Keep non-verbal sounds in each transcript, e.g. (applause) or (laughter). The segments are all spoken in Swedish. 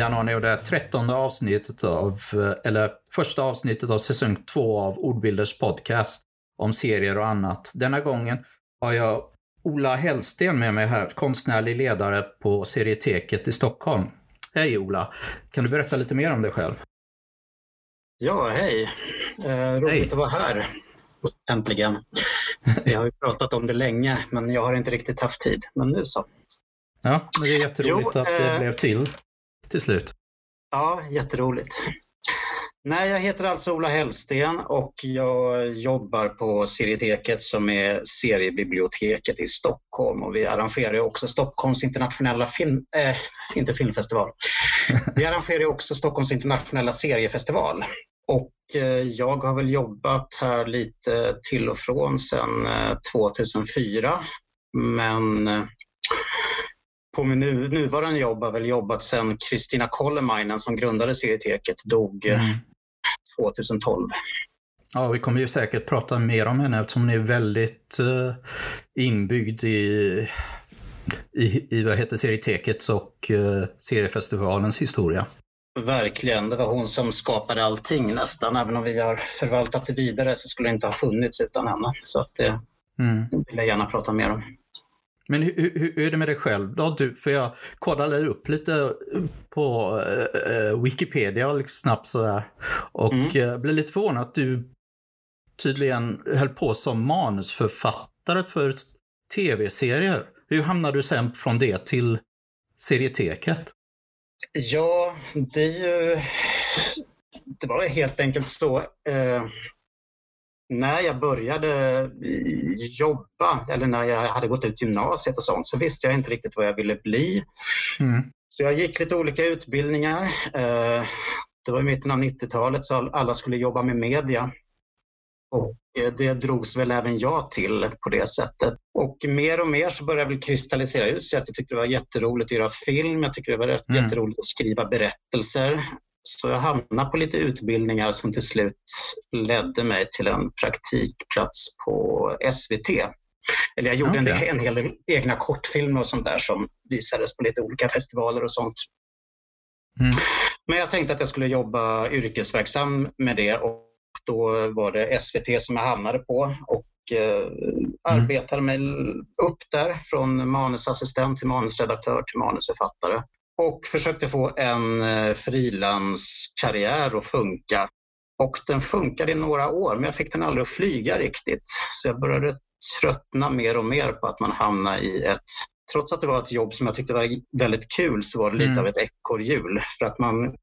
Janoni och det är trettonde avsnittet av, eller första avsnittet av säsong två av Ordbilders podcast om serier och annat. Denna gången har jag Ola Hellsten med mig här, konstnärlig ledare på Serieteket i Stockholm. Hej Ola! Kan du berätta lite mer om dig själv? Ja, hej! Eh, roligt hej. att vara här, äntligen. Vi har ju (laughs) pratat om det länge, men jag har inte riktigt haft tid. Men nu så. Ja, det är jätteroligt jo, att det eh, blev till till slut. Ja, jätteroligt. Nej, jag heter alltså Ola Hellsten och jag jobbar på Serieteket som är seriebiblioteket i Stockholm och vi arrangerar också Stockholms internationella film, äh, inte filmfestival. (laughs) Vi arrangerar också Stockholms internationella seriefestival och eh, jag har väl jobbat här lite till och från sedan 2004 men på min nu, nuvarande jobb har väl jobbat sedan Kristina Kollemeinen som grundade Serieteket dog mm. 2012. Ja, vi kommer ju säkert prata mer om henne eftersom hon är väldigt uh, inbyggd i, i, i vad heter Serietekets och uh, seriefestivalens historia. Verkligen, det var hon som skapade allting nästan. Även om vi har förvaltat det vidare så skulle det inte ha funnits utan henne. Så att det mm. vill jag gärna prata mer om. Men hur, hur, hur, är det med dig själv då? Du, för jag kollade upp lite på uh, Wikipedia liksom snabbt sådär. Och mm. uh, blev lite förvånad att du tydligen höll på som manusförfattare för tv-serier. Hur hamnade du sen från det till serieteket? Ja, det är ju... Det var helt enkelt så. Uh när jag började jobba eller när jag hade gått ut gymnasiet och sånt så visste jag inte riktigt vad jag ville bli. Mm. Så jag gick lite olika utbildningar. Eh, det var i mitten av 90-talet så alla skulle jobba med media. Och eh, det drogs väl även jag till på det sättet. Och mer och mer så började det väl kristallisera ut sig att jag tyckte det var jätteroligt att göra film. Jag tyckte det var mm. jätteroligt att skriva berättelser. Så jag hamnade på lite utbildningar som till slut ledde mig till en praktikplats på SVT. Eller jag gjorde okay. en, en hel del egna kortfilmer och sånt där som visades på lite olika festivaler och sånt. Mm. Men jag tänkte att jag skulle jobba yrkesverksam med det och då var det SVT som jag hamnade på och eh, mm. arbetade mig upp där från manusassistent till manusredaktör till manusförfattare och försökte få en eh, frilanskarriär att funka. Och den funkade i några år, men jag fick den aldrig att flyga riktigt. Så jag började tröttna mer och mer på att man hamnar i ett Trots att det var ett jobb som jag tyckte var väldigt kul så var det lite mm. av ett ekorrhjul. För att man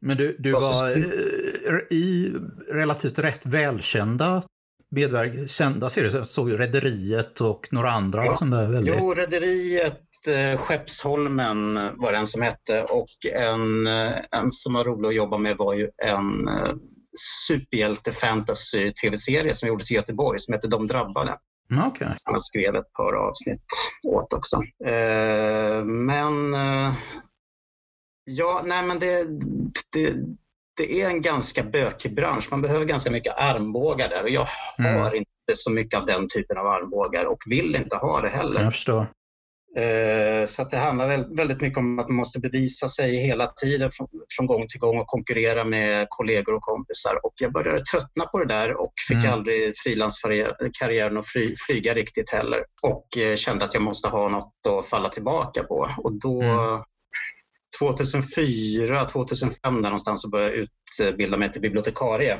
men du, du var, eh, i relativt rätt välkända medverk, kända serier. Såg ju Rederiet och några andra. Ja. Som där väldigt... Jo, Rederiet Skeppsholmen var den som hette och en, eh, en som var rolig att jobba med var ju en eh, superhjälte fantasy tv-serie som gjordes i Göteborg som hette De drabbade. Mm, okay. Han skrev ett par avsnitt åt också. Eh, men eh, ja, nej men det, det, det är en ganska bökig bransch. Man behöver ganska mycket armbågar där och jag har mm. inte så mycket av den typen av armbågar och vill inte ha det heller. Jag förstår. Eh, så det handlar väldigt mycket om att man måste bevisa sig hela tiden från, gång till gång och konkurrera med kollegor och kompisar. Och jag började tröttna på det där och fick mm. aldrig frilanskarriären att fly, flyga riktigt heller. Och eh, kände att jag måste ha något att falla tillbaka på. Och då mm. 2004, 2005 där någonstans så började jag utbilda mig till bibliotekarie.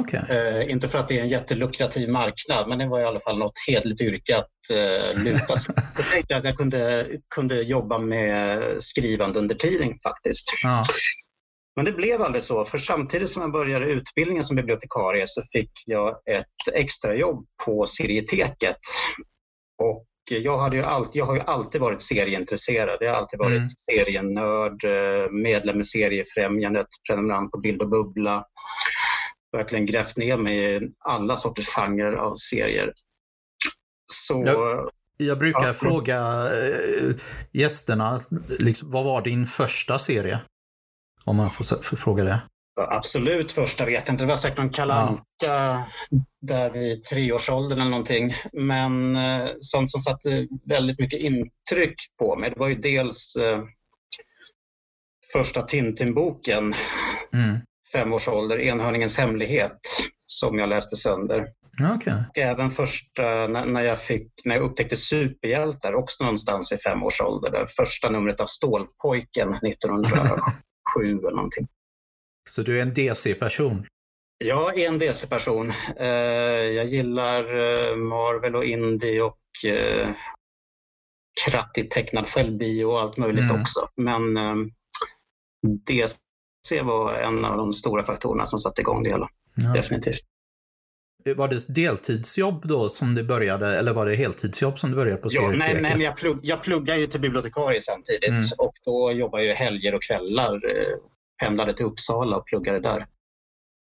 Okay. Eh, inte för att det är en jättelukrativ marknad, men det var i alla fall något hedligt yrke att eh, luta sig (laughs) Jag tänkte att jag kunde, kunde jobba med skrivande under tiden faktiskt. Ah. Men det blev aldrig så, för samtidigt som jag började utbildningen som bibliotekarie så fick jag ett extrajobb på Serieteket. Och jag, hade ju alltid, jag har ju alltid varit serieintresserad. Jag har alltid varit mm. serienörd, eh, medlem i Seriefrämjandet, prenumerant på Bild och Bubbla verkligen grävt ner mig i alla sorters genrer av serier. Så, jag, jag brukar ja, fråga äh, gästerna, liksom, vad var din första serie? Om man får, fråga det. Absolut första vet jag inte. Det var säkert någon kalanka ja. där i treårsåldern eller någonting. Men eh, sånt som satte väldigt mycket intryck på mig. Det var ju dels eh, första Tintin-boken, Mm. Fem års ålder, Enhörningens hemlighet, som jag läste sönder. Okej. Och även första, när, jag fick, när jag upptäckte superhjältar, också någonstans vid fem års ålder. Där, första numret av Stålpojken (laughs) 1907 eller någonting. Så du är en DC-person? Jag är en DC-person. Eh, jag gillar eh, Marvel och Indie och eh, krattigt tecknad självbio och allt möjligt Mm. också. Men eh, DC var en av de stora faktorerna som satte igång det hela. Ja. Definitivt. Var det deltidsjobb då som du började, eller var det heltidsjobb som du började på Ja, nej, nej, jag, plugg, jag pluggar ju till bibliotekarie samtidigt Mm. och då jobbar jag helger och kvällar. Eh, pendlade till Uppsala och pluggade där.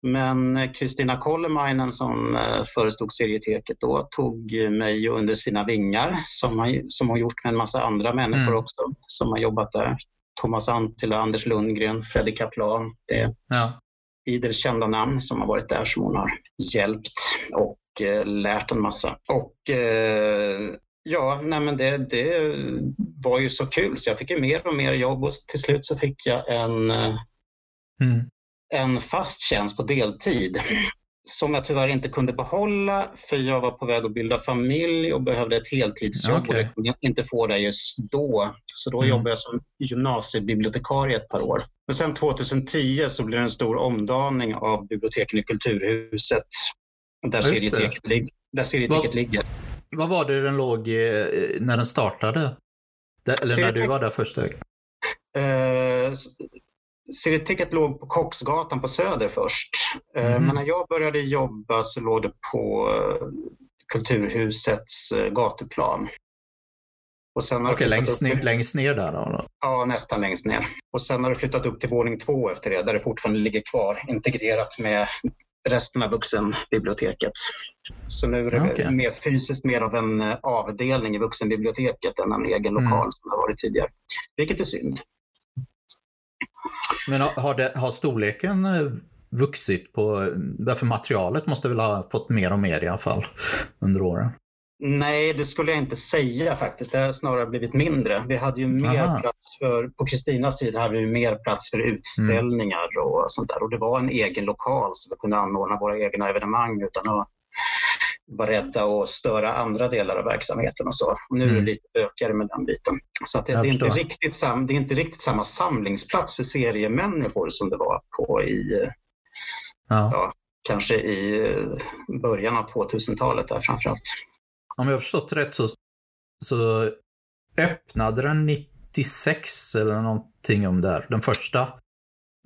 Men eh, Kristina Kollemeinen som eh, förestod serieteket då tog mig under sina vingar som, han, som hon gjort med en massa andra människor Mm. också som har jobbat där. Thomas Antila, Anders Lundgren, Fredrik Kaplan. Det är Ja. idel kända namn som har varit där som hon har hjälpt och eh, lärt en massa. Och eh, ja, nej men det, det var ju så kul så jag fick ju mer och mer jobb och till slut så fick jag en, eh, Mm. en fast tjänst på deltid som jag tyvärr inte kunde behålla för jag var på väg att bilda familj och behövde ett heltidsjobb Okej. och kunde inte få det just då. Så då Mm. jobbade jag som gymnasiebibliotekarie ett par år. Men sen 2010 så blev det en stor omdaning av biblioteken i Kulturhuset där serieteket, lig- där serieteket ligger. Vad var det den låg när den startade? Eller när du var där första? Eh, s- serieteket låg på Kocksgatan på Söder först. Mhm. Men när jag började jobba så låg det på eh, Kulturhusets eh, gatuplan. Och sen har Okej, längst, upp ner, längst ner där då? Ja, nästan längst ner. Och sen har det flyttat upp till våning två efter det, där det fortfarande ligger kvar integrerat med resten av vuxenbiblioteket. Så nu är det Ja, okej. mer fysiskt mer av en avdelning i vuxenbiblioteket än en egen Mm. lokal som det har varit tidigare. Vilket är synd. Men har, det, har storleken eh, vuxit på, därför materialet måste väl ha fått mer och mer i alla fall under åren? Nej, det skulle jag inte säga faktiskt. Det har snarare blivit mindre. Vi hade ju mer Aha. plats för, på Kristinas tid hade vi mer plats för utställningar och sånt där. Och det var en egen lokal så vi kunde anordna våra egna evenemang utan att vara rädda och störa andra delar av verksamheten och så. Och nu är det Mm. lite bökigare med den biten. Så det, det, är inte riktigt sam, det är inte riktigt samma samlingsplats för seriemänniskor som det var på i, eh, Ja. kanske i eh, början av 2000-talet där framförallt. Om jag har förstått rätt så, så öppnade den 96 eller någonting om där. Den första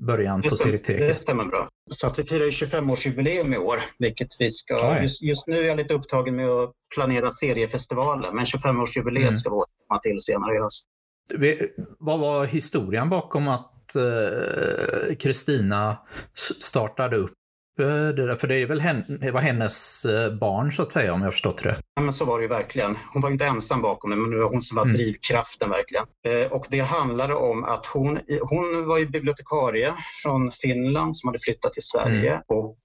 början Det på stämmer, det serieteket. stämmer bra. Så att vi firar ju 25-årsjubileum i år, vilket vi ska... Just, just nu är jag lite upptagen med att planera seriefestivalen, men 25-årsjubileet Mm. ska vi återkomma till senare i höst. Vi- Vad var historien bakom att eh, Kristina s- startade upp eh? För det, är väl hen, det var hennes eh, barn så att säga om jag har förstått rätt. Ja, men så var det ju verkligen. Hon var inte ensam bakom det, men det var hon som var Mm. drivkraften verkligen. Eh, och det handlade om att hon, hon var ju bibliotekarie från Finland som hade flyttat till Sverige. Mm. Och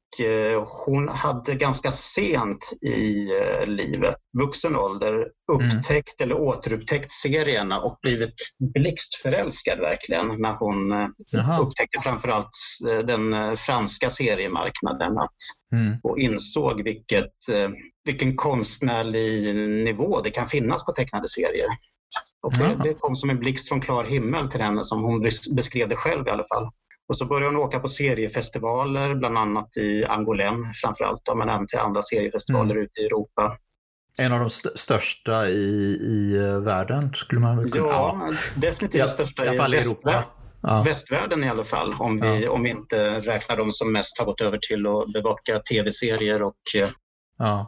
hon hade ganska sent i eh, livet, vuxen ålder, upptäckt eller återupptäckt serierna och blivit blixtförälskad verkligen när hon eh, Jaha. upptäckte framförallt eh, den eh, franska seriemarknaden. Att Mm. och insåg vilket, eh, vilken konstnärlig nivå det kan finnas på tecknade serier. Och det, det kom som en blixt från klar himmel till henne som hon bes- beskrev det själv i alla fall. Och så började hon åka på seriefestivaler, bland annat i Angoulême framförallt, men även till andra seriefestivaler Mm. ute i Europa. En av de st- största i, i eh, världen skulle man väl kunna... Ja, definitivt Ja, största i alla fall i. Europa. Ja. Västvärlden i alla fall, om vi, om vi inte räknar de som mest har gått över till att bevaka tv-serier och eh, Ja.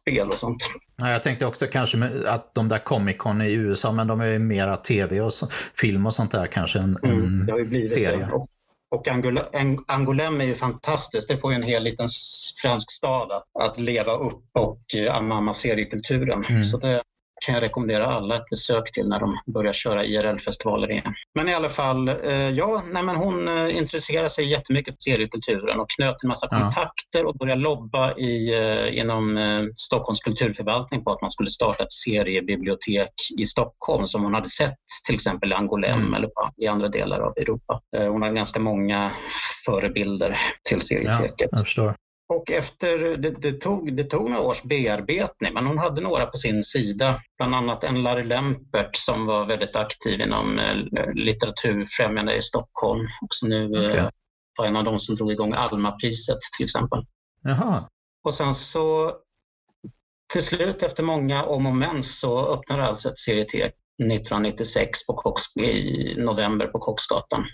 Spel och sånt. Ja, jag tänkte också kanske att de där Comic Con i USA, men de är ju mera tv och så, film och sånt där kanske än, Mm, det har ju blivit serie. Och, och Angoulême är ju fantastiskt. Det får ju en hel liten fransk stad att, att leva upp och eh, anamma seriekulturen. Mm. Så det kan jag rekommendera alla ett besök till när de börjar köra IRL-festivaler igen. Men i alla fall, eh, ja, nej, men hon eh, intresserade sig jättemycket för seriekulturen och knöt en massa ja. kontakter och började lobba i, eh, inom Stockholms kulturförvaltning på att man skulle starta ett seriebibliotek i Stockholm som hon hade sett till exempel i Angolem mm. eller i andra delar av Europa. Hon har ganska många förebilder till serieteket. Ja. Och efter, det, det, tog, det tog några års bearbetning, men hon hade några på sin sida. Bland annat en Larry Lempert som var väldigt aktiv inom eh, litteraturfrämjande i Stockholm och som nu okay. eh, var en av de som drog igång Alma-priset till exempel. Jaha. Och sen så till slut efter många om och men så öppnade alltså ett serietek 1996 på Koks, i november på Koksgatan.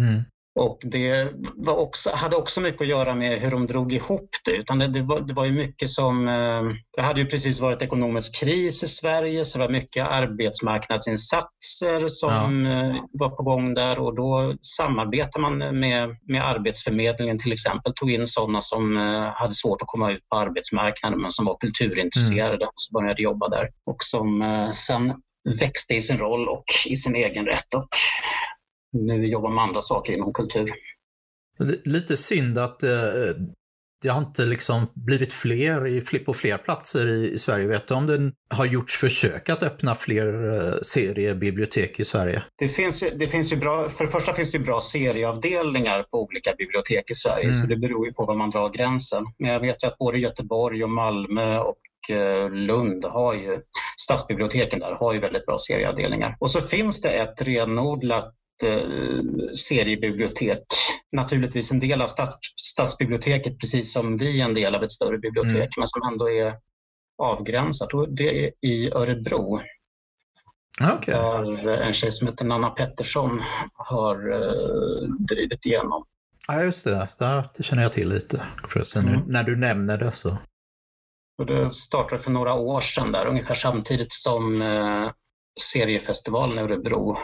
Mm. Och det också, hade också mycket att göra med hur de drog ihop det. Utan det, det, var, det var ju mycket som... Eh, det hade ju precis varit ekonomisk kris i Sverige så det var mycket arbetsmarknadsinsatser som ja. Eh, var på gång där och då samarbetade man med, med Arbetsförmedlingen till exempel. Tog in sådana som eh, hade svårt att komma ut på arbetsmarknaden men som var kulturintresserade mm. och så började jobba där. Och som sen växte i sin roll och i sin egen rätt. Och nu jobbar med andra saker inom kultur. Lite synd att eh, det har inte liksom blivit fler i, på fler platser i, i Sverige. Vet du om det har gjorts försök att öppna fler eh, seriebibliotek i Sverige? Det finns, det finns ju bra, för det första finns det bra serieavdelningar på olika bibliotek i Sverige, mm. så det beror ju på var man drar gränsen. Men jag vet ju att både Göteborg och Malmö och eh, Lund har ju, stadsbiblioteken där har ju väldigt bra serieavdelningar. Och så finns det ett renodlat seriebibliotek. Naturligtvis en del av stads, stadsbiblioteket precis som vi är en del av ett större bibliotek mm. men som ändå är avgränsat. Det är i Örebro. Okay. Där en tjej som heter Nanna Pettersson har eh, drivit igenom. Ja, just det. Det känner jag till lite. Mm. när du nämner det så. Och det startade för några år sedan där, ungefär samtidigt som eh, seriefestivalen i Örebro eh,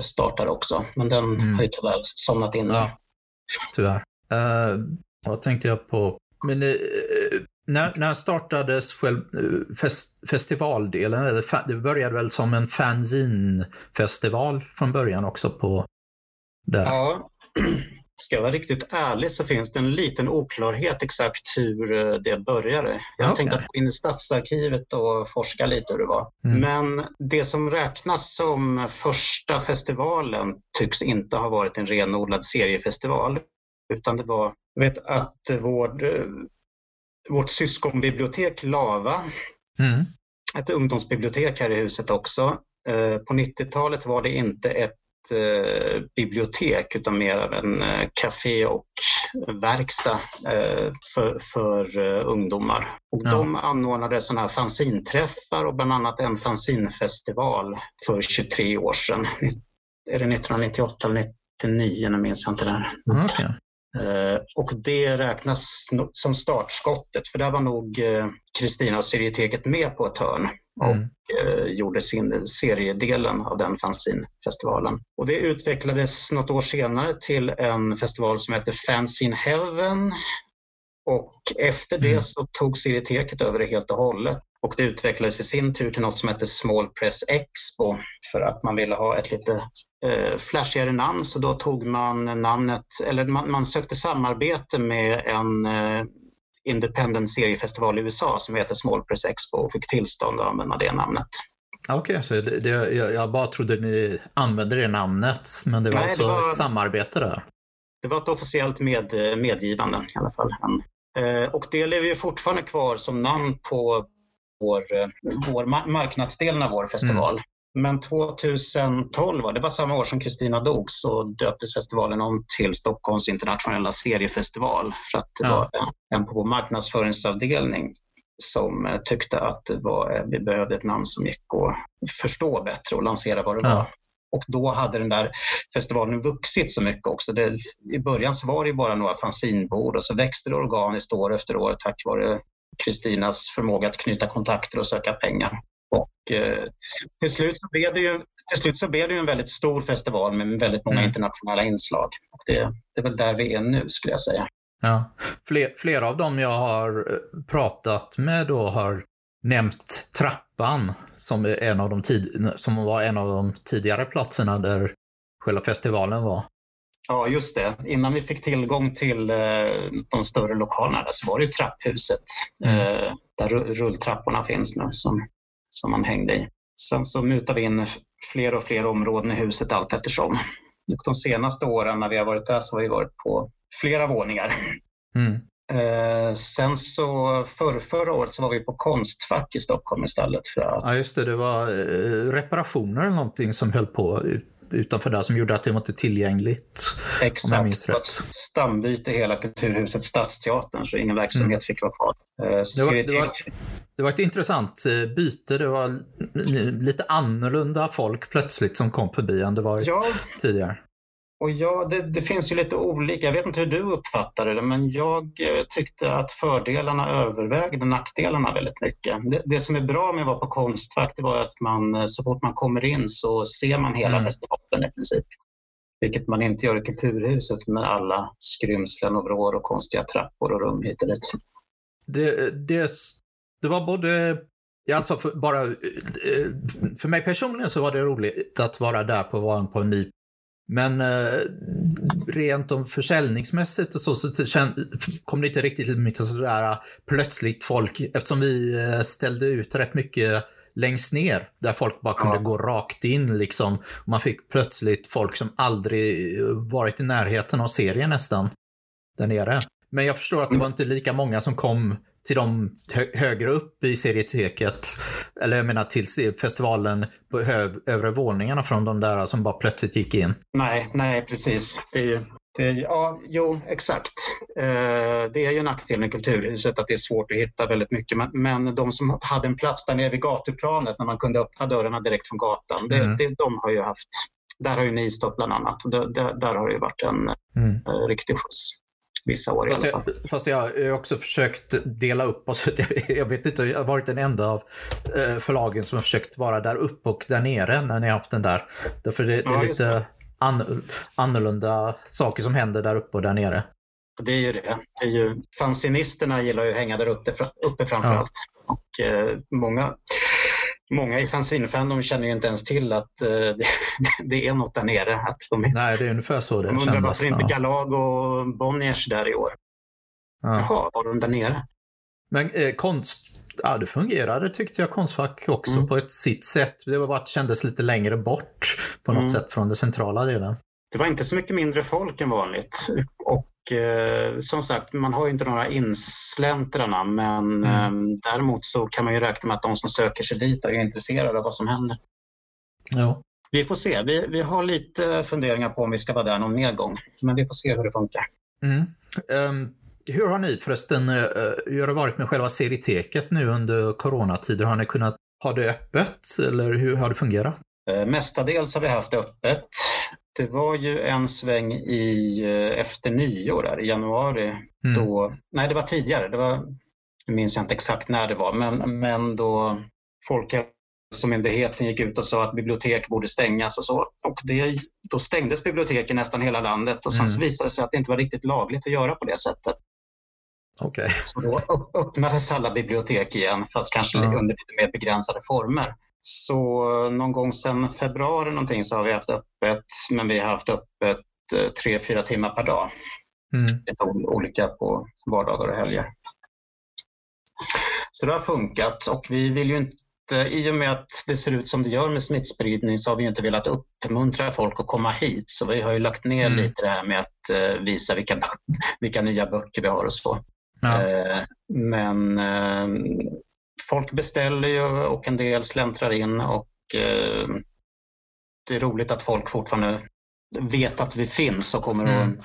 startar också. Men den mm. har ju tyvärr somnat in. Ja, tyvärr. Uh, vad tänkte jag på? Men, uh, när, när startades själv fest, festivaldelen? Det började väl som en fanzine-festival från början också på där? Ja, (clears throat) Ska jag vara riktigt ärlig så finns det en liten oklarhet exakt hur eh, det började. Jag okay. tänkte att gå in i Stadsarkivet och forska lite hur det var. Mm. Men det som räknas som första festivalen tycks inte ha varit en renodlad seriefestival. Utan det var, vet att vår, eh, vårt syskonbibliotek Lava, mm. ett ungdomsbibliotek här i huset också, eh, på 90-talet var det inte ett eh, bibliotek utan mer av en eh, café och verkstad eh, för, för eh, ungdomar. Och ja. De anordnade sådana här fanzinträffar och bland annat en fanzinfestival för 23 år sedan. Är det 1998 eller 1999? Nu minns jag inte. Där. Mm, okay. Och det räknas som startskottet för där var nog Kristina och Serieteket med på ett hörn mm. Eh, gjorde sin seriedelen av den fanzinfestivalen. Och det utvecklades något år senare till en festival som heter Fanzine Heaven och efter det mm. så tog Serieteket över det helt och hållet och det utvecklades i sin tur till något som heter Small Press Expo för att man ville ha ett lite eh, flashigare namn så då tog man namnet, eller man, man sökte samarbete med en eh, independent seriefestival i USA som heter Small Press Expo och fick tillstånd att använda det namnet. Okej, okay, så det, det, jag, jag, bara trodde ni använde det namnet, men det var Nej, alltså det var, ett samarbete där? Det var ett officiellt med, medgivande i alla fall. Eh, och det lever ju fortfarande kvar som namn på vår, eh, vår marknadsdelen av vår festival. Mm. Men 2012, det var samma år som Kristina dog, så döptes festivalen om till Stockholms internationella seriefestival för att det ja. var en, en på vår marknadsföringsavdelning som eh, tyckte att det var, vi behövde ett namn som gick att förstå bättre och lansera vad det ja. var. Och då hade den där festivalen vuxit så mycket också. Det, I början så var det bara några fanzinbord och så växte det organiskt år efter år tack vare Kristinas förmåga att knyta kontakter och söka pengar. Och eh, till, slut så blev det ju, till slut så blev det en väldigt stor festival med väldigt många mm. internationella inslag. Och det, det är väl där vi är nu skulle jag säga. Ja. Fler, flera av dem jag har eh, pratat med då har nämnt Trappan som, är en av de tid, som var en av de tidigare platserna där själva festivalen var. Ja, just det. Innan vi fick tillgång till eh, de större lokalerna så var det ju trapphuset mm. där rulltrapporna finns nu som, som man hängde i. Sen så mutade vi in fler och fler områden i huset allt eftersom. de senaste åren när vi har varit där så har vi varit på flera våningar. Mm. Eh, sen så för, förra året så var vi på Konstfack i Stockholm istället. För att... Ja just det, det var eh, reparationer eller någonting som höll på utanför där som gjorde att det var inte tillgängligt. Exakt, om jag minns rätt. stambyte hela Kulturhuset Stadsteatern så ingen verksamhet mm. fick vara kvar. Eh, det var, det, var, det var, ett intressant eh, byte. Det var lite annorlunda folk plötsligt som kom förbi än det var ja. tidigare. Och ja, det, det, finns ju lite olika, jag vet inte hur du uppfattade det, men jag eh, tyckte att fördelarna övervägde nackdelarna väldigt mycket. Det, det som är bra med att vara på Konstfack det var att man, eh, så fort man kommer in så ser man hela mm. festivalen i princip. Vilket man inte gör i Kulturhuset med alla skrymslen och vrår och konstiga trappor och rum hit och dit. Det, det, det var både Alltså för, bara, eh, för mig personligen så var det roligt att vara där på, på en ny men eh, rent om försäljningsmässigt och så, så kom det inte riktigt mycket sådär eh, plötsligt folk eftersom vi eh, ställde ut rätt mycket längst ner där folk bara kunde ja. gå rakt in liksom. Man fick plötsligt folk som aldrig eh, varit i närheten av serien nästan där nere. Men jag förstår att det var inte lika många som kom till de hö högre upp i serieteket, eller jag menar till festivalen på övre våningarna från de där som bara plötsligt gick in. Nej, nej precis. Det är ju, det är, ja, jo, exakt. Eh, det är ju nackdelen med Kulturhuset att det är svårt att hitta väldigt mycket. Men, men, de som hade en plats där nere vid gatuplanet när man kunde öppna dörrarna direkt från gatan, det, mm. det, de har ju haft där har ju ni stått bland annat. Där, där, där har det ju varit en mm. eh, riktig skjuts vissa år fast i alla fall. Jag, fast jag har också försökt dela upp oss. (laughs) Jag vet inte, jag har varit den enda av eh, förlagen som har försökt vara där uppe och där nere när ni har haft den där. Därför det, det är ja, lite an, annorlunda saker som händer där uppe och där nere. Det är ju det. det är ju, fanzinisterna gillar ju att hänga där uppe, uppe framför ja. allt. Och eh, många Många i fanzinfandom känner ju inte ens till att uh, (laughs) det, det, är något där nere. Att de, Nej, det är ungefär så det de undrar kändes. varför inte Galag och Bonniers där i år. Ja. Jaha, var de där nere? Men eh, konst, ja det fungerade tyckte jag Konstfack också mm. på ett sitt sätt. Det var bara att det kändes lite längre bort på något mm. sätt från den centrala delen. Det var inte så mycket mindre folk än vanligt. Och eh, som sagt, man har ju inte några insläntrarna men mm. eh, däremot så kan man ju räkna med att de som söker sig dit är intresserade av vad som händer. Ja. Vi får se. Vi, vi har lite funderingar på om vi ska vara där någon mer gång. Men vi får se hur det funkar. Mm. Um, hur har ni förresten, uh, hur har det varit med själva serieteket nu under coronatider? Har ni kunnat ha det öppet eller hur har det fungerat? Uh, mestadels har vi haft det öppet. Det var ju en sväng i, eh, efter nyår, där, i januari. Mm. Då, nej, det var tidigare. Det var, nu minns jag inte exakt när det var, men, men då Folkhälsomyndigheten gick ut och sa att bibliotek borde stängas och så. Och det, då stängdes biblioteken nästan hela landet och sen mm. så visade det sig att det inte var riktigt lagligt att göra på det sättet. Okay. Så då öppnades alla bibliotek igen, fast kanske mm. under lite mer begränsade former. Så någon gång sedan februari någonting så har vi haft öppet, men vi har haft öppet eh, tre, fyra timmar per dag. Mm. Lite olika på vardagar och helger. Så det har funkat och vi vill ju inte i och med att det ser ut som det gör med smittspridning så har vi inte velat uppmuntra folk att komma hit. Så vi har ju lagt ner mm. lite det här med att uh, visa vilka, vilka nya böcker vi har och så. Ja. Uh, men folk beställer ju och en del släntrar in och eh, det är roligt att folk fortfarande vet att vi finns och kommer mm. och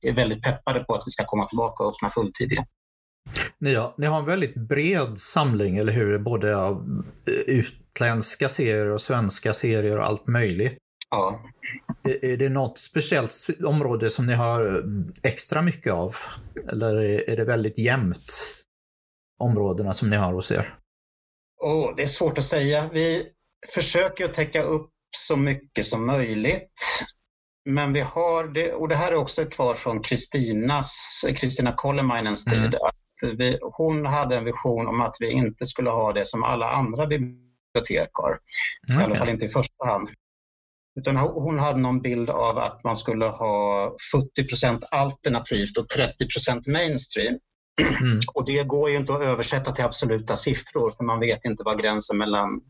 är väldigt peppade på att vi ska komma tillbaka och öppna fulltid igen. Ni har, ni har en väldigt bred samling, eller hur? Både av eh, utländska serier och svenska serier och allt möjligt. Ja. Är, är det något speciellt område som ni har extra mycket av? Eller är det väldigt jämnt områdena som ni har hos er? Oh, det är svårt att säga. Vi försöker att täcka upp så mycket som möjligt. Men vi har det, och det här är också kvar från Kristinas, Kristina Kollemainens tid, mm. att vi, hon hade en vision om att vi inte skulle ha det som alla andra bibliotek har. Okay. I alla fall inte i första hand. Utan hon hade någon bild av att man skulle ha 70% alternativt och 30% mainstream. Mm. (clears throat) Och det går ju inte att översätta till absoluta siffror för man vet inte var gränsen mellan,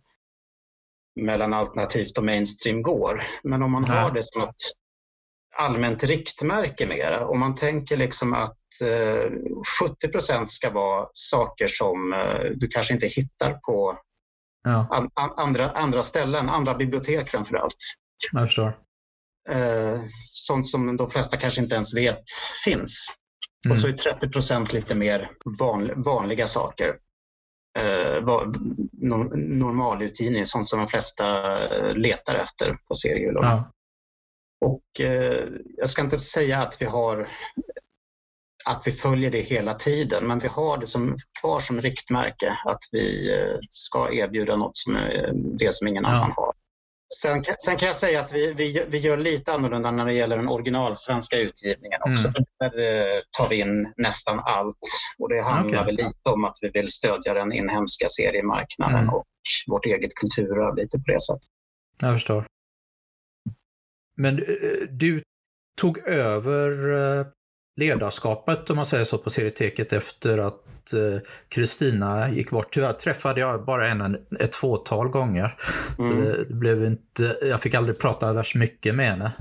mellan alternativt och mainstream går. Men om man ja. har det som ett allmänt riktmärke mera, om man tänker liksom att eh, 70% ska vara saker som eh, du kanske inte hittar på ja. an, an, andra, andra ställen, andra bibliotek framför allt. Jag förstår. Eh, sånt som de flesta kanske inte ens vet finns. Mm. Och så är 30 procent lite mer van, vanliga saker. Eh, normalutgivning, sånt som de flesta eh, letar efter på seriehyllorna. Ja. Och eh, jag ska inte säga att vi har att vi följer det hela tiden, men vi har det som, kvar som riktmärke att vi eh, ska erbjuda något som är det som ingen ja. annan har. Sen, sen, kan jag säga att vi, vi, vi gör lite annorlunda när det gäller den originalsvenska utgivningen också. Mm. Där eh, tar vi in nästan allt och det handlar okay. väl lite om att vi vill stödja den inhemska seriemarknaden mm. och vårt eget kulturarv lite på det sättet. Jag förstår. Men eh, du tog över eh, ledarskapet om man säger så på serieteket efter att Kristina gick bort. Tyvärr träffade jag bara henne ett fåtal gånger. Mm. Så det, blev inte, jag fick aldrig prata värst mycket med henne.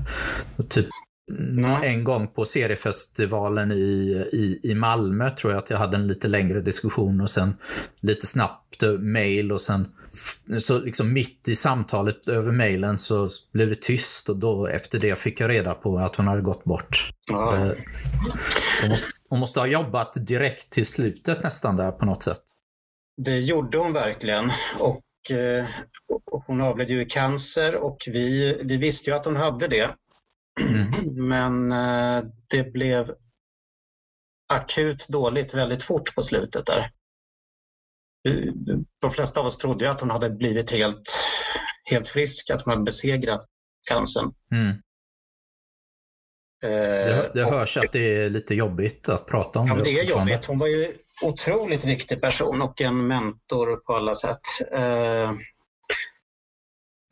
Typ Mm. En gång på seriefestivalen i, i, i Malmö tror jag att jag hade en lite längre diskussion och sen lite snabbt mail och sen så liksom mitt i samtalet över mailen så blev det tyst och då efter det fick jag reda på att hon hade gått bort. Det, hon, måste, hon måste ha jobbat direkt till slutet nästan där på något sätt. Det gjorde hon verkligen och, eh, hon avled ju i cancer och vi, vi visste ju att hon hade det. Mm. Men eh, det blev akut dåligt väldigt fort på slutet där. De flesta av oss trodde att hon hade blivit helt, helt frisk, att hon hade besegrat cancern. Mm. Eh, det, det hörs att det är lite jobbigt att prata om ja, det. det är jobbigt. Hon var ju otroligt viktig person och en mentor på alla sätt. Eh,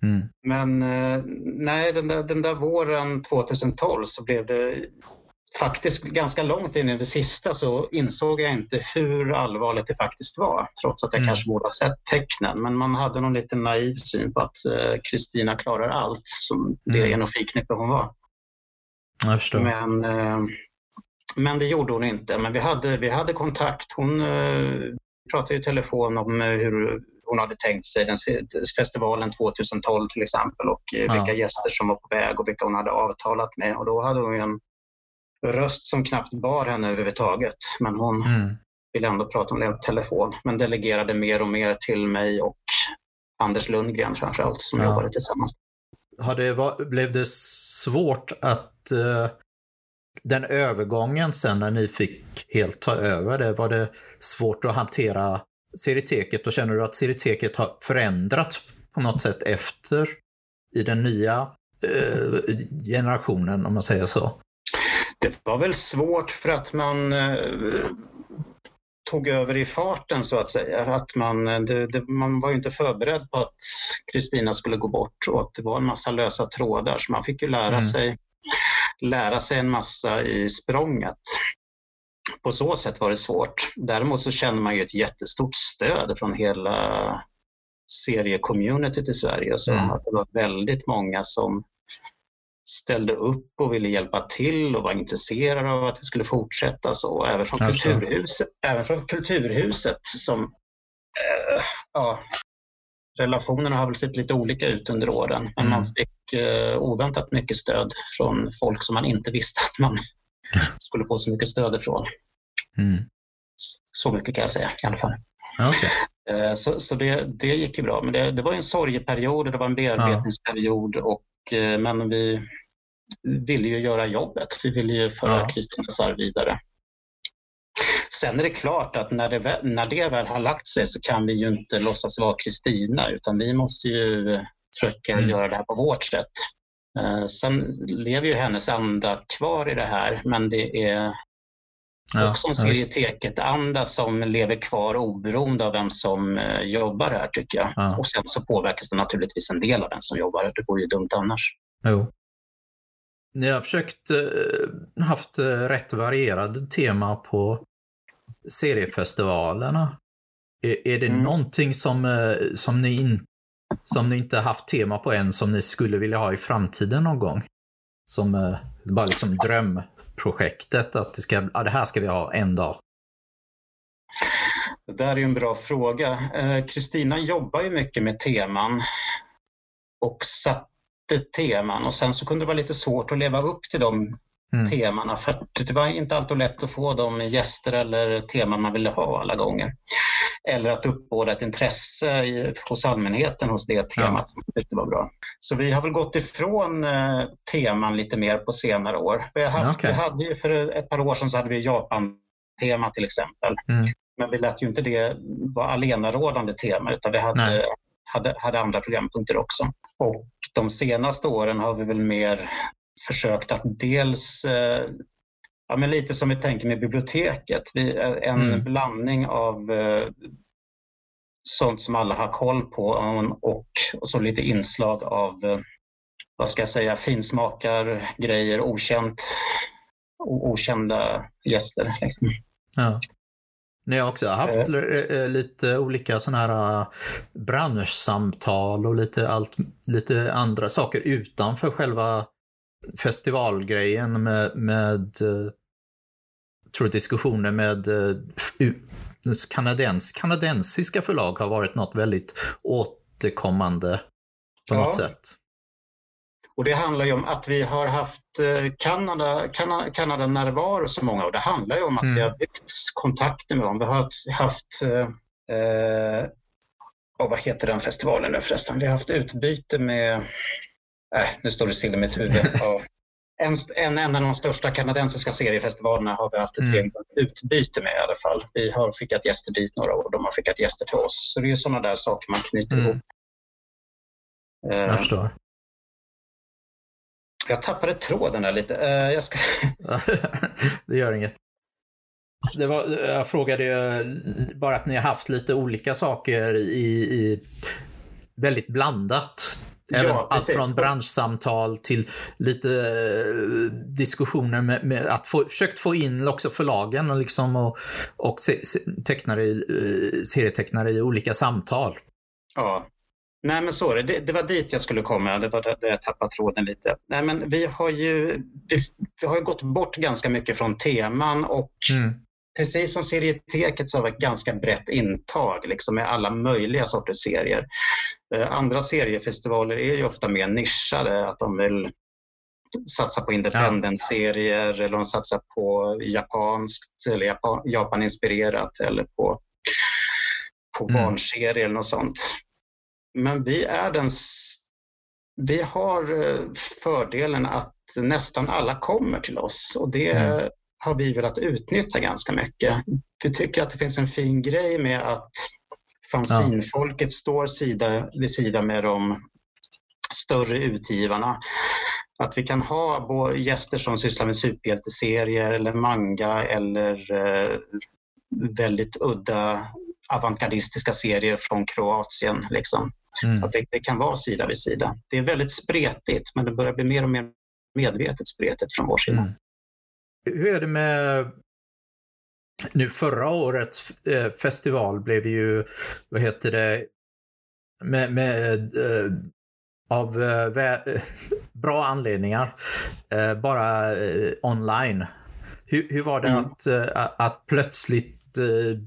mm. Men eh, nej, den där, den där våren 2012 så blev det faktiskt ganska långt in i det sista så insåg jag inte hur allvarligt det faktiskt var, trots att jag mm. kanske borde ha sett tecknen. Men man hade någon lite naiv syn på att Kristina eh, klarar allt, som det mm. energiknippe hon var. Jag förstår. Men, eh, men det gjorde hon inte. Men vi hade, vi hade kontakt. Hon eh, pratade i telefon om hur hon hade tänkt sig den, festivalen 2012 till exempel och ja. vilka gäster som var på väg och vilka hon hade avtalat med. Och då hade hon en röst som knappt bar henne överhuvudtaget. Men hon mm. ville ändå prata om det på telefon. Men delegerade mer och mer till mig och Anders Lundgren framförallt som ja. jobbade tillsammans. Har det, blev det svårt att uh, den övergången sen när ni fick helt ta över det, var det svårt att hantera serieteket och känner du att serieteket har förändrats på något sätt efter i den nya uh, generationen om man säger så? Det var väl svårt för att man eh, tog över i farten så att säga. Att man, eh, det, det, man var ju inte förberedd på att Kristina skulle gå bort och att det var en massa lösa trådar så man fick ju lära, mm. sig, lära sig en massa i språnget. På så sätt var det svårt. Däremot så känner man ju ett jättestort stöd från hela seriecommunityt i Sverige. Så mm. att det var väldigt många som ställde upp och ville hjälpa till och var intresserade av att det skulle fortsätta så. Även från, kulturhuset, även från Kulturhuset som eh, ja, relationerna har väl sett lite olika ut under åren. Men mm. man fick eh, oväntat mycket stöd från folk som man inte visste att man (laughs) skulle få så mycket stöd ifrån. Mm. Så mycket kan jag säga i alla fall. Okay. Eh, så, så det, det gick ju bra, men det, det var en sorgeperiod, det var en bearbetningsperiod och eh, men vi, ville ju göra jobbet. Vi ville ju föra Kristinas ja. arv vidare. Sen är det klart att när det, när det väl har lagt sig så kan vi ju inte låtsas vara Kristina utan vi måste ju försöka mm. göra det här på vårt sätt. Eh, sen lever ju hennes anda kvar i det här men det är Ja, och som serieteket-anda som lever kvar oberoende av vem som uh, jobbar här tycker jag. Ja. Och sen så påverkas det naturligtvis en del av den som jobbar här. Det vore ju dumt annars. Jo. Ni har försökt uh, haft uh, rätt varierade tema på seriefestivalerna. Är, är det mm. någonting som, som, ni in, som ni inte haft tema på än som ni skulle vilja ha i framtiden någon gång? Som bara liksom dröm, projektet? Att det, ska, ja, det här ska vi ha en dag. Det där är en bra fråga. Eh, Kristina eh, jobbar ju mycket med teman och satte teman och sen så kunde det vara lite svårt att leva upp till de mm. temana för det var inte alltid lätt att få de gäster eller teman man ville ha alla gånger. Eller att uppbåda ett intresse i, hos allmänheten hos det temat ja. tyckte var bra. Så vi har väl gått ifrån eh, teman lite mer på senare år. Vi, har haft, okay. vi hade ju för ett par år sedan så hade vi Japan-tema till exempel. Mm. Men vi lät ju inte det vara allenarådande tema utan vi hade, hade, hade andra programpunkter också. Och de senaste åren har vi väl mer försökt att dels eh, Ja, men lite som vi tänker med biblioteket. Vi, eh, en mm. blandning av eh, sånt som alla har koll på och, och så lite inslag av, eh, vad ska jag säga, finsmakar, grejer, okänt, okända gäster. Liksom. Ja. Ni har också haft äh, lite olika sådana här branschsamtal och lite, allt, lite andra saker utanför själva festivalgrejen med, med tror diskussioner med kanadens, kanadensiska förlag har varit något väldigt återkommande på ja. något sätt. Och det handlar ju om att vi har haft eh, Kanada, Kanada, Kanada närvaro så många år. Det handlar ju om att mm. vi har byggt kontakter med dem. Vi har haft, eh, eh, vad heter den festivalen nu förresten? Vi har haft utbyte med, äh, nu står det still i mitt huvud. (laughs) en, en, en av de största kanadensiska seriefestivalerna har vi haft ett mm. utbyte med i alla fall. Vi har skickat gäster dit några år och de har skickat gäster till oss. Så det är sådana där saker man knyter mm. ihop. Jag uh, förstår. Jag tappade tråden där lite. Uh, jag ska... (laughs) det gör inget. Det var, jag frågade bara att ni har haft lite olika saker i, i väldigt blandat. Även ja, allt från branschsamtal till lite uh, diskussioner med, med, att få, försökt få in också förlagen och, liksom och, och se, se, tecknare, serietecknare i olika samtal. Ja, Nej men så är det. det. var dit jag skulle komma, det var där jag tappade tråden lite. Nej men vi har ju, vi, vi har ju gått bort ganska mycket från teman och mm precis som serieteket så har vi ett ganska brett intag liksom, med alla möjliga sorters serier. Eh, andra seriefestivaler är ju ofta mer nischade, att de vill satsa på independent-serier eller de satsar på japanskt eller Japan, Japan-inspirerat eller på, på mm. barnserier eller något sånt. Men vi är den vi har eh, fördelen att nästan alla kommer till oss och det mm har vi velat utnyttja ganska mycket. Vi tycker att det finns en fin grej med att fanzinfolket ja. står sida vid sida med de större utgivarna. Att vi kan ha gäster som sysslar med superhjälteserier eller manga eller eh, väldigt udda avantgardistiska serier från Kroatien. Liksom. Mm. Att det, det, kan vara sida vid sida. Det är väldigt spretigt men det börjar bli mer och mer medvetet spretigt från vår sida. Mm. Hur är det med nu förra årets eh, festival blev ju, vad heter det, med, med äh, av äh, (laughs) bra anledningar, bara online. Hur, hur, var det mm. att, att plötsligt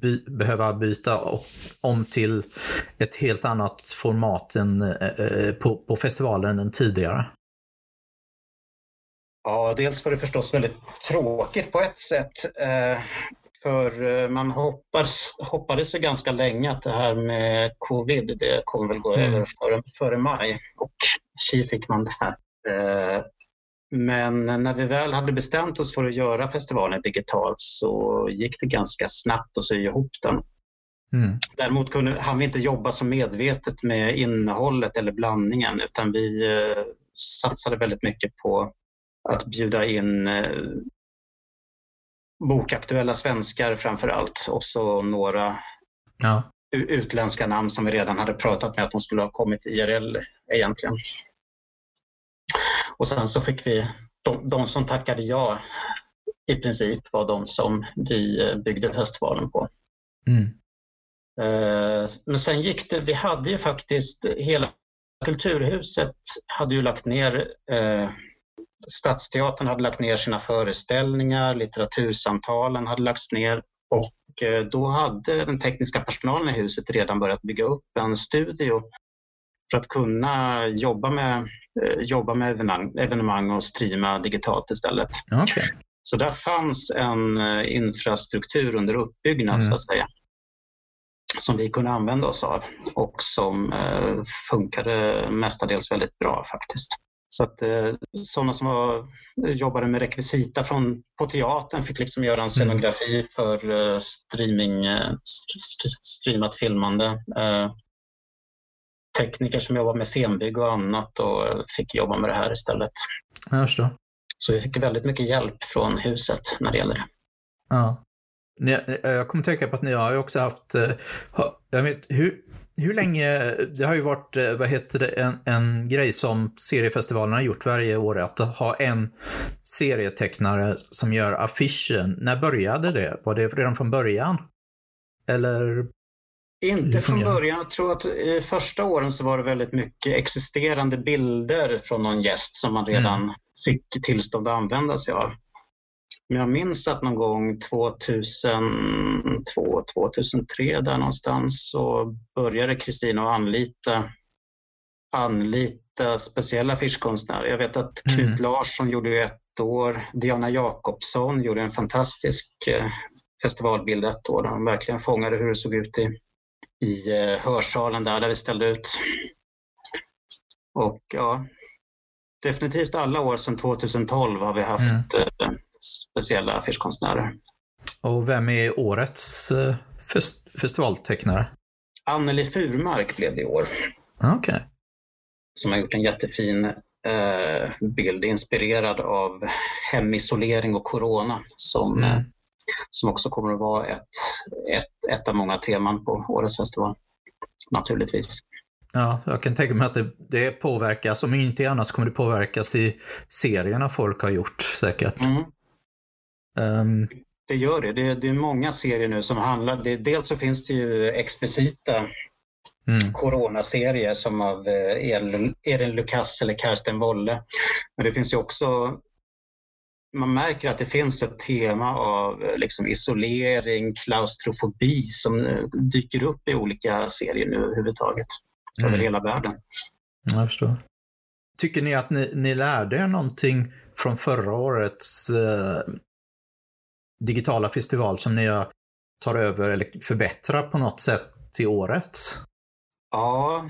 by, behöva byta om till ett helt annat format än, på, på festivalen än tidigare? Ja, dels var det förstås väldigt tråkigt på ett sätt. Eh, för eh, man hoppas, hoppades ju ganska länge att det här med covid, det kommer väl gå mm. över före, före maj och tji fick man det här. Eh, men när vi väl hade bestämt oss för att göra festivalen digitalt så gick det ganska snabbt att sy ihop den. Mm. Däremot kunde, han vi inte jobba så medvetet med innehållet eller blandningen utan vi satsade väldigt mycket på att bjuda in eh, bokaktuella svenskar framför allt och så några Ja. utländska namn som vi redan hade pratat med att de skulle ha kommit IRL egentligen. Och sen så fick vi, de, de som tackade ja i princip var de som vi eh, byggde festivalen på. Mm. Eh, Men sen gick det, vi hade ju faktiskt hela Kulturhuset hade ju lagt ner, eh, Stadsteatern hade lagt ner sina föreställningar, litteratursamtalen hade lagts ner och eh, då hade den tekniska personalen i huset redan börjat bygga upp en studio för att kunna jobba med, eh, jobba med evenemang, evenemang och streama digitalt istället. Okej. Så där fanns en eh, infrastruktur under uppbyggnad Mm. så att säga. Som vi kunde använda oss av och som eh, funkade mestadels väldigt bra faktiskt. Så att eh, sådana som var, jobbade med rekvisita från, på teatern fick liksom göra en scenografi för eh, streaming, eh, st- st- streamat filmande. Tekniker som jobbar med scenbygg och annat och fick jobba med det här istället. Jag förstår. Så vi fick väldigt mycket hjälp från huset när det gäller det. Ja. Jag kommer tänka på att ni har ju också haft, eh, jag vet, hur, hur länge, det har ju varit, eh, vad heter det, en, en grej som seriefestivalen har gjort varje år, att ha en serietecknare som gör affischen. När började det? Var det redan från början? Eller? Inte från början. Jag tror att i första åren så var det väldigt mycket existerande bilder från någon gäst som man redan fick tillstånd att använda sig av. Men jag minns att någon gång 2002, 2003 där någonstans så började Kristina att anlita, anlita speciella affischkonstnärer. Jag vet att Knut Mm. Larsson gjorde ett år, Diana Jakobsson gjorde en fantastisk eh, festivalbild ett år där de verkligen fångade hur det såg ut i, i eh, hörsalen där, där vi ställde ut. Och ja, definitivt alla år sedan 2012 har vi haft Mm. eh, speciella affischkonstnärer. Och vem är årets eh, fest, festivaltecknare? Anneli Furmark blev det i år, Okej. som har gjort en jättefin eh, bild inspirerad av hemisolering och corona som, Mm. Som också kommer att vara ett, ett, ett av många teman på årets festival. Naturligtvis. Ja, jag kan tänka mig att det, det påverkas, om inte annat så kommer det påverkas i serierna folk har gjort säkert. Mm. Ehm, Det gör det. det. Det är många serier nu som handlar... Det, dels så finns det ju explicita mm, coronaserier som av eh, Elin Lukas eller Karsten Wolle. Men det finns ju också... Man märker att det finns ett tema av eh, liksom isolering, klaustrofobi som eh, dyker upp i olika serier nu överhuvudtaget. Över Mm. hela världen. jag förstår. Tycker ni att ni, ni lärde er någonting från förra årets eh, digitala festival som ni tar över eller förbättrar på något sätt till årets? Ja,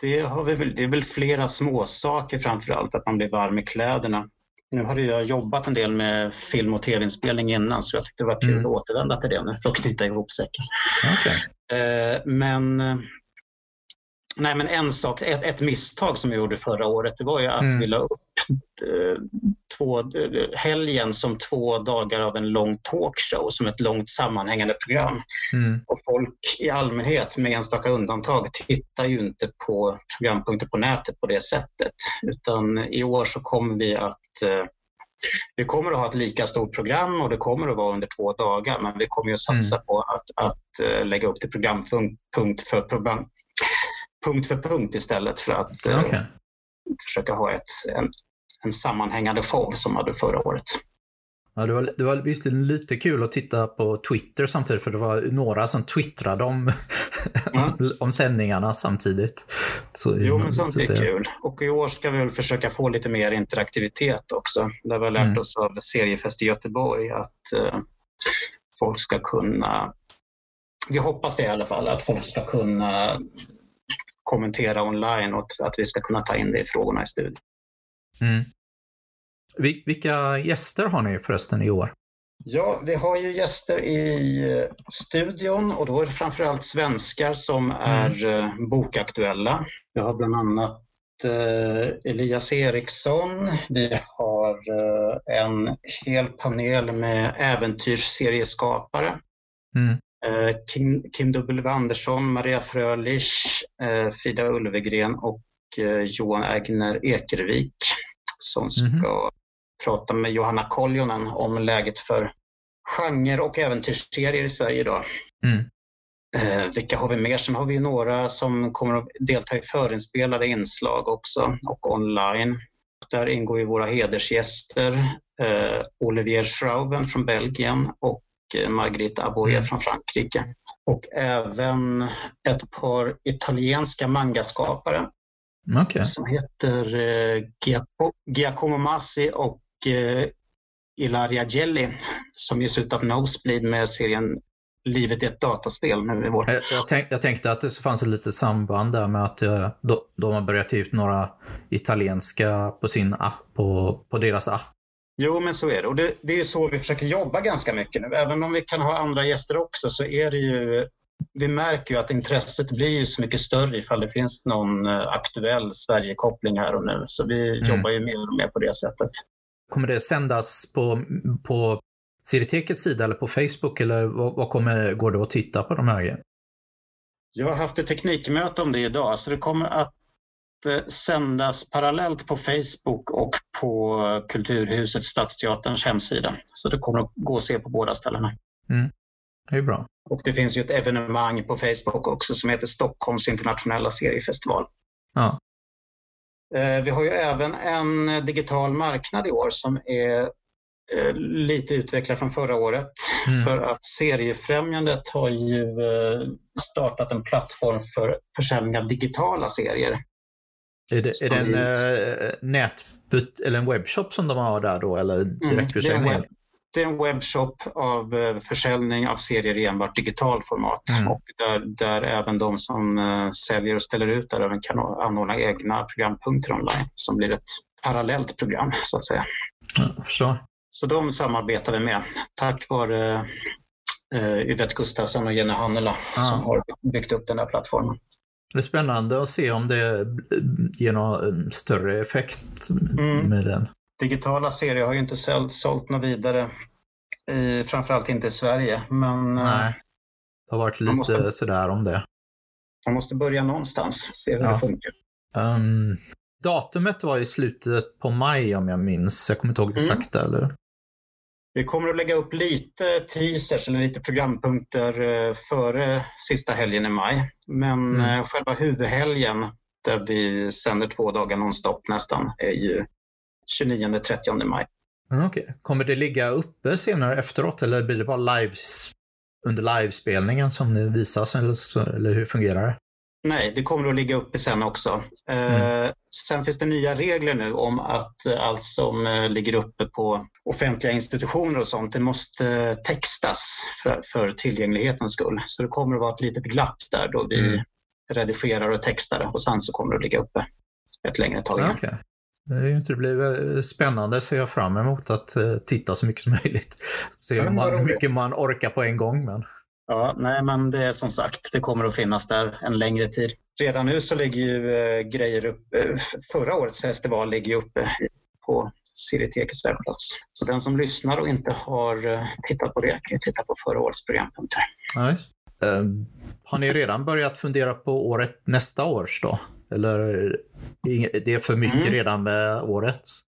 det, har vi väl, det är väl flera små saker framför allt, att man blir varm i kläderna. Nu har jag jobbat en del med film och tv-inspelning innan så jag tyckte det var kul Mm. att återvända till det nu för att knyta ihop säcken. Okej. Eh, men, eh, nej, men en sak, ett, ett misstag som jag gjorde förra året det var ju att Mm. vi la upp eh, två, eh, helgen som två dagar av en lång talkshow som ett långt sammanhängande program. Mm. Och folk i allmänhet, med enstaka undantag, tittar ju inte på programpunkter på nätet på det sättet. Utan i år så kommer vi att eh, vi kommer att ha ett lika stort program och det kommer att vara under två dagar men vi kommer att satsa på att, att lägga upp det programpunkt för program, punkt för punkt istället för att eh, Okej. försöka ha ett, en, en sammanhängande show som hade förra året. Ja, det var, det var visserligen lite kul att titta på Twitter samtidigt för det var några som twittrade om, (laughs) Mm. om sändningarna samtidigt. Så, Jo, men sånt är det- kul. Och i år ska vi väl försöka få lite mer interaktivitet också. Vi har lärt Mm. oss av Seriefest i Göteborg att eh, folk ska kunna, vi hoppas det i alla fall, att folk ska kunna kommentera online och att vi ska kunna ta in det i frågorna i studion. Mm. Vil- Vilka gäster har ni förresten i år? Ja, vi har ju gäster i eh, studion och då är det framförallt svenskar som är eh, bokaktuella. Vi har bland annat heter Elias Eriksson. Vi har eh, en hel panel med äventyrsserieskapare. Mm. Eh, Kim, Kim W Andersson, Maria Frölich, eh, Frida Ulvegren och Johan Ägner Ekervik som ska mm -hmm. prata med Johanna Koljonen om läget för genre och äventyrsserier i Sverige idag. Mm. Eh, vilka har vi mer? Sen har vi några som kommer att delta i förinspelade inslag också och online. Där ingår ju våra hedersgäster eh, Olivier Schrauben från Belgien och eh, Margrit Aboye mm. från Frankrike. Och även ett par italienska mangaskapare okay. som heter eh, Giacomo Massi och eh, Ilaria Gelli som ges ut av Nosebleed med serien livet i ett dataspel. Nu i vår. Jag, jag, tänk, jag tänkte att det fanns ett litet samband där med att uh, de, har börjat ge ut några italienska på sin app, på, på deras app. Jo, men så är det. Och det, det är så vi försöker jobba ganska mycket nu. Även om vi kan ha andra gäster också så är det ju vi märker ju att intresset blir så mycket större ifall det finns någon eh, aktuell Sverigekoppling här och nu. Så vi mm. jobbar ju mer och mer på det sättet. Kommer det sändas på, på Seritekets sida eller på Facebook eller vad, kommer, går det att titta på de här grejerna? Jag har haft ett teknikmöte om det idag så det kommer att sändas parallellt på Facebook och på Kulturhuset Stadsteaterns hemsida. Så det kommer att gå att se på båda ställena. Mm. Det är bra. Och det finns ju ett evenemang på Facebook också som heter Stockholms internationella seriefestival. Ja. Eh, vi har ju även en digital marknad i år som är Eh, lite utvecklad från förra året. Mm. För att Seriefrämjandet har ju eh, startat en plattform för försäljning av digitala serier. Är det, är det en äh, nätbut eller en webbshop som de har där då eller direktförsäljning? Mm, det är en webbshop av försäljning av serier i enbart digital format mm. och där, där även de som säljer och ställer ut där även kan anordna egna programpunkter online som blir ett parallellt program så att säga. så. Så de samarbetar vi med tack vare eh, Yvette Gustafsson och Jenny Hannela ah. som har byggt upp den här plattformen. Det är spännande att se om det ger någon större effekt mm. med den. Digitala serier har ju inte sålt, sålt något vidare, i, framförallt inte i Sverige. Men, eh, Nej, det har varit lite måste, sådär om det. Man måste börja någonstans, se hur ja. det funkar. Um, datumet var i slutet på maj om jag minns. Jag kommer inte ihåg mm. exakt mm. eller? Vi kommer att lägga upp lite teasers eller lite programpunkter eh, före sista helgen i maj. Men mm. Eh, själva huvudhelgen där vi sänder två dagar nonstop nästan är ju 29-30 maj. Mm, okay. Kommer det ligga uppe senare efteråt eller blir det bara live, under livespelningen som det visas eller, eller hur fungerar det? Nej, det kommer att ligga uppe sen också. Mm. Eh, sen finns det nya regler nu om att allt som eh, ligger uppe på offentliga institutioner och sånt, det måste textas för, för tillgänglighetens skull. Så det kommer att vara ett litet glapp där då vi mm. redigerar och textar och sen så kommer det att ligga uppe ett längre tag igen. Okay. Det blir spännande, ser jag fram emot att eh, titta så mycket som möjligt. Se hur mycket man orkar på en gång. Men... Ja, nej men det är som sagt, det kommer att finnas där en längre tid. Redan nu så ligger ju eh, grejer upp, eh, förra årets festival ligger uppe på Siritekes webbplats. Så den som lyssnar och inte har eh, tittat på det kan titta på förra årets programpunkter. Ja. Um, har ni redan börjat fundera på året nästa års då? Eller är det för mycket mm. redan med årets?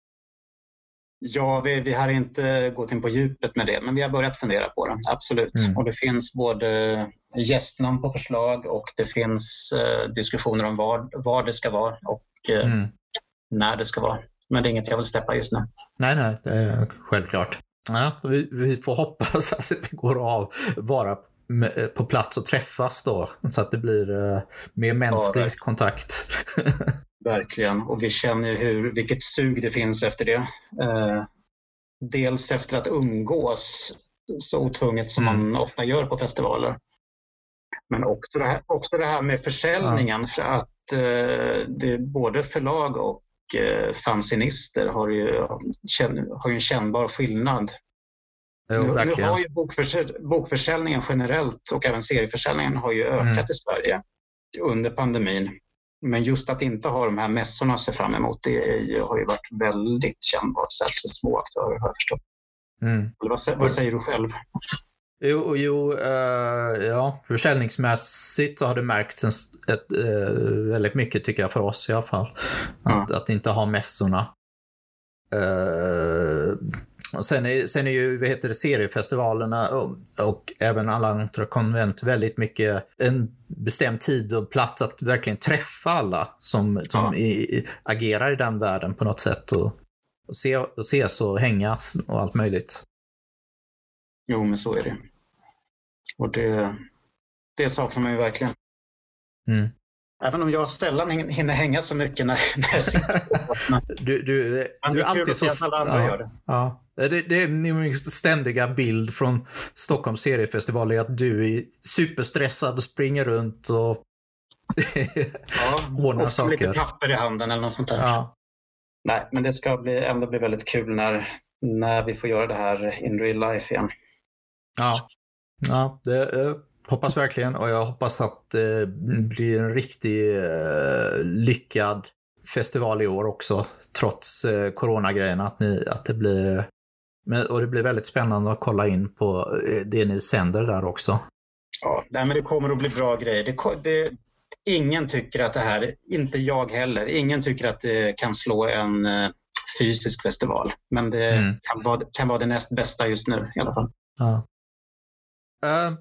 Ja, vi, vi har inte gått in på djupet med det, men vi har börjat fundera på det, absolut. Mm. Och det finns både gästnamn på förslag och det finns eh, diskussioner om var, var det ska vara och eh, mm. när det ska vara. Men det är inget jag vill släppa just nu. Nej, nej, det är självklart. Ja, vi, vi får hoppas (laughs) att det går av bara på plats och träffas då så att det blir uh, mer mänsklig ja, kontakt. (laughs) Verkligen, och vi känner hur, vilket sug det finns efter det. Eh, dels efter att umgås så otvunget som mm. man ofta gör på festivaler. Men också det här, också det här med försäljningen ja. för att eh, det, både förlag och eh, fanzinister har ju, har ju en kännbar skillnad. Jo, nu, nu, har ju bokförsälj, bokförsäljningen generellt och även serieförsäljningen har ju ökat mm. i Sverige under pandemin. Men just att inte ha de här mässorna att se fram emot, det är, har ju varit väldigt kännbart, särskilt för små aktörer har jag förstått. Mm. Vad, vad, säger du själv? Jo, jo uh, ja, försäljningsmässigt så har det märkts ett, uh, väldigt mycket tycker jag för oss i alla fall. Att, mm. att inte ha mässorna. Uh, och sen, är, sen är ju vad heter det, seriefestivalerna och, och även alla andra konvent väldigt mycket en bestämd tid och plats att verkligen träffa alla som, som i, agerar i den världen på något sätt. Och, och, se, och ses och hängas och allt möjligt. Jo, men så är det. Och det, det saknar man ju verkligen. Mm. Även om jag sällan hinner hänga så mycket när, när jag sitter (laughs) du, du, Men du är alltid så... att alla andra ja, gör det. Ja. Det, det är min ständiga bild från Stockholms seriefestival är att du är superstressad och springer runt och ja, (laughs) ordnar saker. lite papper i handen eller något sånt där. Ja. Nej, men det ska bli, ändå bli väldigt kul när, när vi får göra det här in real life igen. Ja, ja det eh, hoppas verkligen och jag hoppas att det blir en riktigt eh, lyckad festival i år också, trots eh, coronagrejerna. Att, att det blir men, och det blir väldigt spännande att kolla in på eh, det ni sänder där också. Ja, nej, men det kommer att bli bra grejer. Det, det, ingen tycker att det här, inte jag heller, ingen tycker att det kan slå en uh, fysisk festival. Men det mm. kan, vara, kan vara det näst bästa just nu i alla fall. Ja. Uh,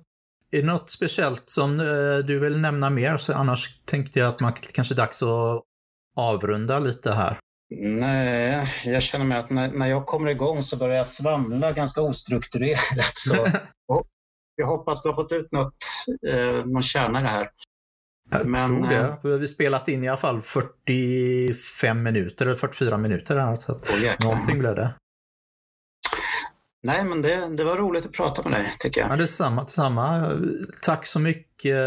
är det något speciellt som uh, du vill nämna mer? Så annars tänkte jag att man kanske är dags att avrunda lite här. Nej, jag känner mig att när, när jag kommer igång så börjar jag svamla ganska ostrukturerat. Så (laughs) jag hoppas du har fått ut något, eh, någon kärna i det här. Jag Men, tror det. Eh, vi har spelat in i alla fall 45 minuter eller 44 minuter. Här, så att oh, någonting blev det. Nej, men det, det var roligt att prata med dig tycker jag. Ja, detsamma. detsamma. Tack så mycket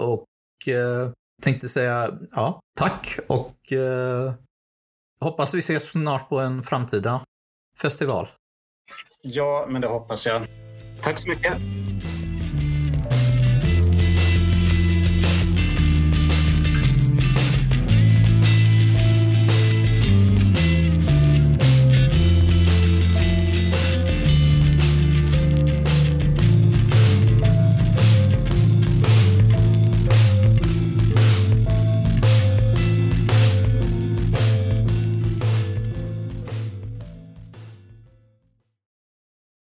och eh, tänkte säga ja, tack och eh, Hoppas vi ses snart på en framtida festival. Ja, men det hoppas jag. Tack så mycket.